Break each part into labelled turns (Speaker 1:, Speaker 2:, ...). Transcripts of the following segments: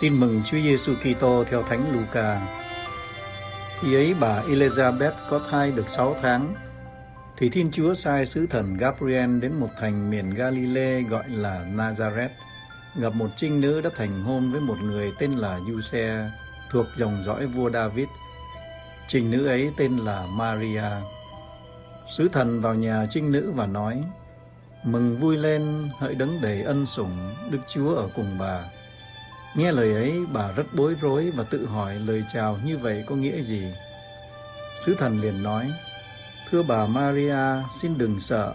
Speaker 1: Tin mừng Chúa Giêsu Kitô theo Thánh Luca. Khi ấy bà Elizabeth có thai được 6 tháng, thì Thiên Chúa sai sứ thần Gabriel đến một thành miền Galilee gọi là Nazareth, gặp một trinh nữ đã thành hôn với một người tên là Giuse, thuộc dòng dõi vua David. Trinh nữ ấy tên là Maria. Sứ thần vào nhà trinh nữ và nói: Mừng vui lên, hỡi đấng đầy ân sủng, Đức Chúa ở cùng bà. Nghe lời ấy, bà rất bối rối và tự hỏi lời chào như vậy có nghĩa gì. Sứ thần liền nói, Thưa bà Maria, xin đừng sợ,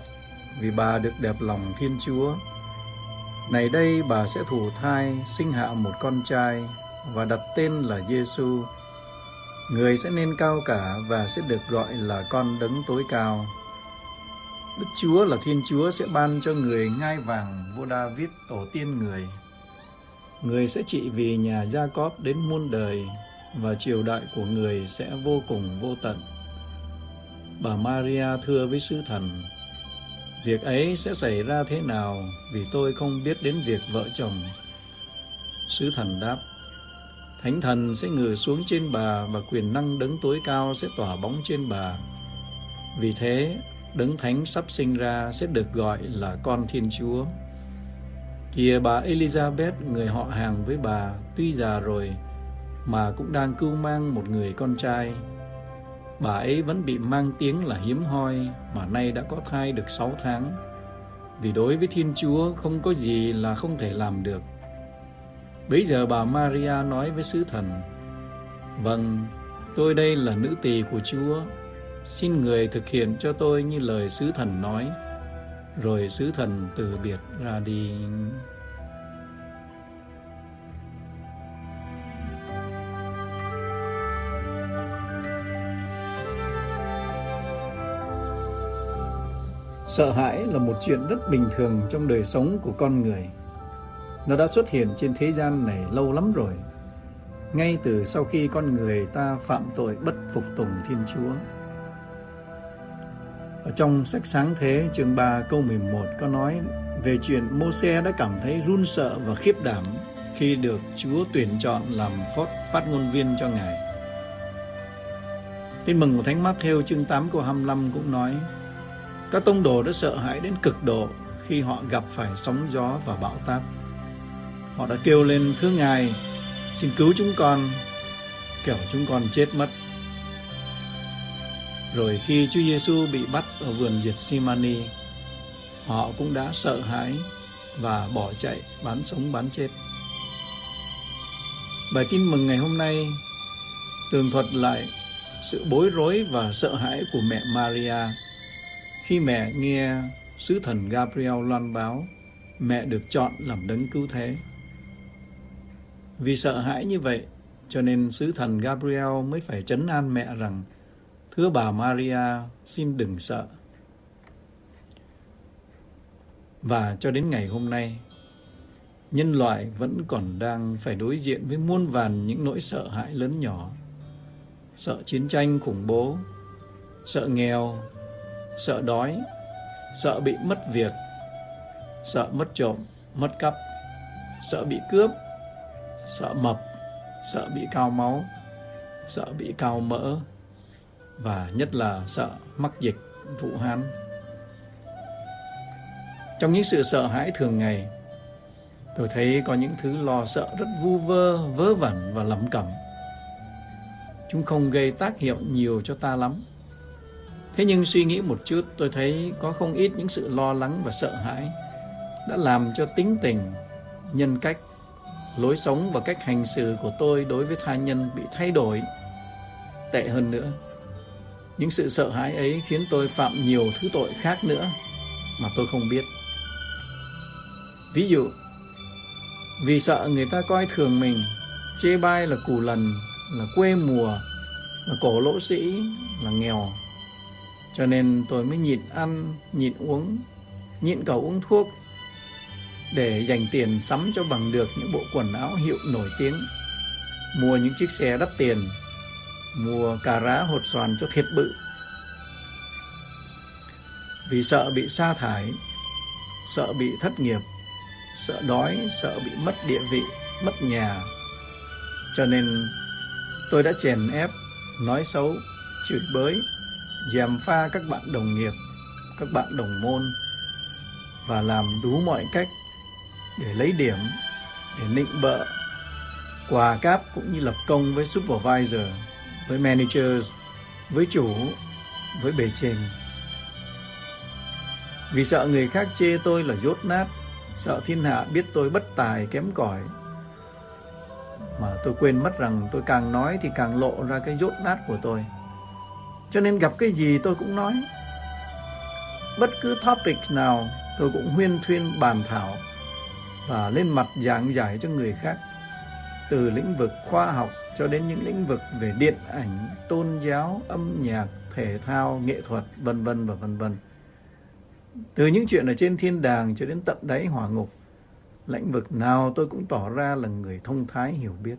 Speaker 1: vì bà được đẹp lòng Thiên Chúa. Này đây bà sẽ thủ thai, sinh hạ một con trai và đặt tên là Giêsu. Người sẽ nên cao cả và sẽ được gọi là con đấng tối cao. Đức Chúa là Thiên Chúa sẽ ban cho người ngai vàng vua David tổ tiên người. Người sẽ trị vì nhà Gia Cóp đến muôn đời và triều đại của người sẽ vô cùng vô tận. Bà Maria thưa với sứ thần, Việc ấy sẽ xảy ra thế nào vì tôi không biết đến việc vợ chồng. Sứ thần đáp, Thánh thần sẽ ngự xuống trên bà và quyền năng đấng tối cao sẽ tỏa bóng trên bà. Vì thế, đấng thánh sắp sinh ra sẽ được gọi là con Thiên Chúa. Kìa bà Elizabeth, người họ hàng với bà, tuy già rồi, mà cũng đang cưu mang một người con trai. Bà ấy vẫn bị mang tiếng là hiếm hoi, mà nay đã có thai được sáu tháng. Vì đối với Thiên Chúa không có gì là không thể làm được. Bây giờ bà Maria nói với sứ thần, Vâng, tôi đây là nữ tỳ của Chúa, xin người thực hiện cho tôi như lời sứ thần nói rồi sứ thần từ biệt ra đi. Sợ hãi là một chuyện rất bình thường trong đời sống của con người. Nó đã xuất hiện trên thế gian này lâu lắm rồi. Ngay từ sau khi con người ta phạm tội bất phục tùng thiên chúa ở trong sách Sáng Thế chương 3 câu 11 có nói về chuyện Mô-xe đã cảm thấy run sợ và khiếp đảm khi được Chúa tuyển chọn làm phót phát ngôn viên cho Ngài. Tin mừng của Thánh Matthew chương 8 câu 25 cũng nói các tông đồ đã sợ hãi đến cực độ khi họ gặp phải sóng gió và bão táp. Họ đã kêu lên thưa Ngài, xin cứu chúng con, kẻo chúng con chết mất. Rồi khi Chúa Giêsu bị bắt ở vườn Gethsemane, họ cũng đã sợ hãi và bỏ chạy bán sống bán chết. Bài tin mừng ngày hôm nay tường thuật lại sự bối rối và sợ hãi của mẹ Maria khi mẹ nghe sứ thần Gabriel loan báo mẹ được chọn làm đấng cứu thế. Vì sợ hãi như vậy, cho nên sứ thần Gabriel mới phải chấn an mẹ rằng Thưa bà Maria, xin đừng sợ. Và cho đến ngày hôm nay, nhân loại vẫn còn đang phải đối diện với muôn vàn những nỗi sợ hãi lớn nhỏ. Sợ chiến tranh khủng bố, sợ nghèo, sợ đói, sợ bị mất việc, sợ mất trộm, mất cắp, sợ bị cướp, sợ mập, sợ bị cao máu, sợ bị cao mỡ, và nhất là sợ mắc dịch Vũ Hán. Trong những sự sợ hãi thường ngày, tôi thấy có những thứ lo sợ rất vu vơ, vớ vẩn và lẩm cẩm. Chúng không gây tác hiệu nhiều cho ta lắm. Thế nhưng suy nghĩ một chút, tôi thấy có không ít những sự lo lắng và sợ hãi đã làm cho tính tình, nhân cách, lối sống và cách hành xử của tôi đối với tha nhân bị thay đổi. Tệ hơn nữa, những sự sợ hãi ấy khiến tôi phạm nhiều thứ tội khác nữa mà tôi không biết. Ví dụ, vì sợ người ta coi thường mình, chê bai là cù lần, là quê mùa, là cổ lỗ sĩ, là nghèo. Cho nên tôi mới nhịn ăn, nhịn uống, nhịn cả uống thuốc để dành tiền sắm cho bằng được những bộ quần áo hiệu nổi tiếng, mua những chiếc xe đắt tiền mua cà rá hột xoàn cho thiệt bự. Vì sợ bị sa thải sợ bị thất nghiệp sợ đói sợ bị mất địa vị mất nhà. Cho nên tôi đã chèn ép, nói xấu, chửi bới, gièm pha các bạn đồng nghiệp, các bạn đồng môn và làm đủ mọi cách để lấy điểm, để nịnh bợ, quà cáp cũng như lập công với supervisor, với managers, với chủ, với bề trên. Vì sợ người khác chê tôi là dốt nát, sợ thiên hạ biết tôi bất tài kém cỏi. Mà tôi quên mất rằng tôi càng nói thì càng lộ ra cái dốt nát của tôi. Cho nên gặp cái gì tôi cũng nói. Bất cứ topic nào tôi cũng huyên thuyên bàn thảo và lên mặt giảng giải cho người khác từ lĩnh vực khoa học cho đến những lĩnh vực về điện ảnh, tôn giáo, âm nhạc, thể thao, nghệ thuật, vân vân và vân vân. Từ những chuyện ở trên thiên đàng cho đến tận đáy hỏa ngục, lĩnh vực nào tôi cũng tỏ ra là người thông thái hiểu biết.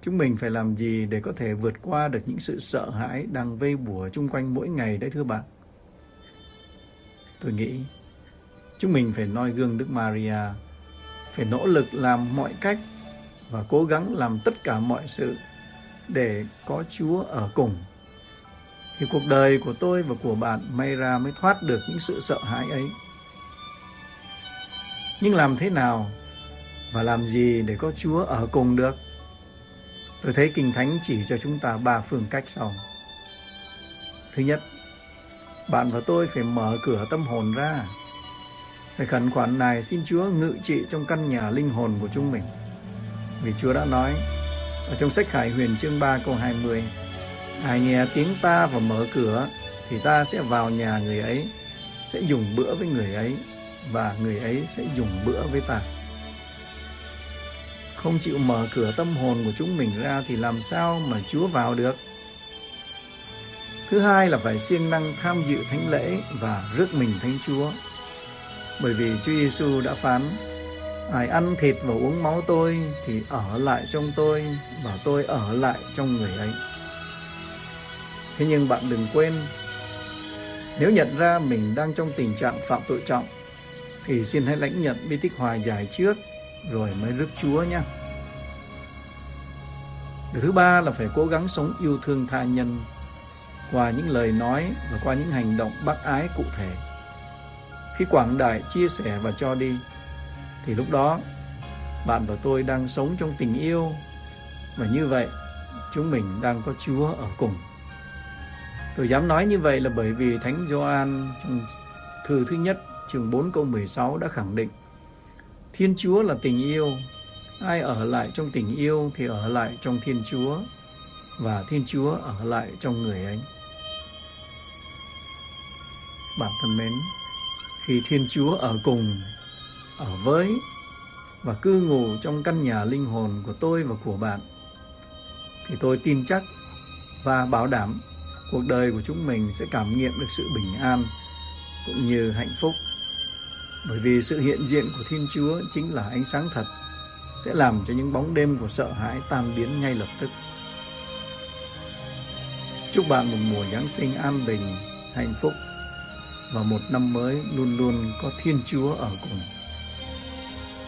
Speaker 1: Chúng mình phải làm gì để có thể vượt qua được những sự sợ hãi đang vây bùa chung quanh mỗi ngày đấy thưa bạn? Tôi nghĩ chúng mình phải noi gương Đức Maria, phải nỗ lực làm mọi cách và cố gắng làm tất cả mọi sự để có Chúa ở cùng. Thì cuộc đời của tôi và của bạn may ra mới thoát được những sự sợ hãi ấy. Nhưng làm thế nào và làm gì để có Chúa ở cùng được? Tôi thấy Kinh Thánh chỉ cho chúng ta ba phương cách sau. Thứ nhất, bạn và tôi phải mở cửa tâm hồn ra. Phải khẩn khoản này xin Chúa ngự trị trong căn nhà linh hồn của chúng mình. Vì Chúa đã nói ở trong sách Khải Huyền chương 3 câu 20 Ai nghe tiếng ta và mở cửa thì ta sẽ vào nhà người ấy, sẽ dùng bữa với người ấy và người ấy sẽ dùng bữa với ta. Không chịu mở cửa tâm hồn của chúng mình ra thì làm sao mà Chúa vào được? Thứ hai là phải siêng năng tham dự thánh lễ và rước mình thánh Chúa. Bởi vì Chúa Giêsu đã phán, Ai ăn thịt và uống máu tôi thì ở lại trong tôi và tôi ở lại trong người ấy. Thế nhưng bạn đừng quên, nếu nhận ra mình đang trong tình trạng phạm tội trọng, thì xin hãy lãnh nhận bi tích hòa giải trước rồi mới rước Chúa nhé. Điều thứ ba là phải cố gắng sống yêu thương tha nhân qua những lời nói và qua những hành động bác ái cụ thể. Khi quảng đại chia sẻ và cho đi thì lúc đó bạn và tôi đang sống trong tình yêu và như vậy chúng mình đang có Chúa ở cùng. Tôi dám nói như vậy là bởi vì Thánh Gioan trong thư thứ nhất chương 4 câu 16 đã khẳng định Thiên Chúa là tình yêu, ai ở lại trong tình yêu thì ở lại trong Thiên Chúa và Thiên Chúa ở lại trong người ấy. Bạn thân mến, khi Thiên Chúa ở cùng, ở với và cư ngụ trong căn nhà linh hồn của tôi và của bạn, thì tôi tin chắc và bảo đảm cuộc đời của chúng mình sẽ cảm nghiệm được sự bình an cũng như hạnh phúc. Bởi vì sự hiện diện của Thiên Chúa chính là ánh sáng thật, sẽ làm cho những bóng đêm của sợ hãi tan biến ngay lập tức. Chúc bạn một mùa Giáng sinh an bình, hạnh phúc và một năm mới luôn luôn có Thiên Chúa ở cùng.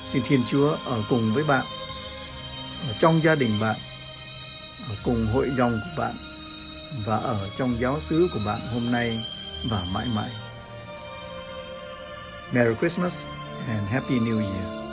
Speaker 1: Xin Thiên Chúa ở cùng với bạn, ở trong gia đình bạn, ở cùng hội dòng của bạn và ở trong giáo xứ của bạn hôm nay và mãi mãi. Merry Christmas and Happy New Year.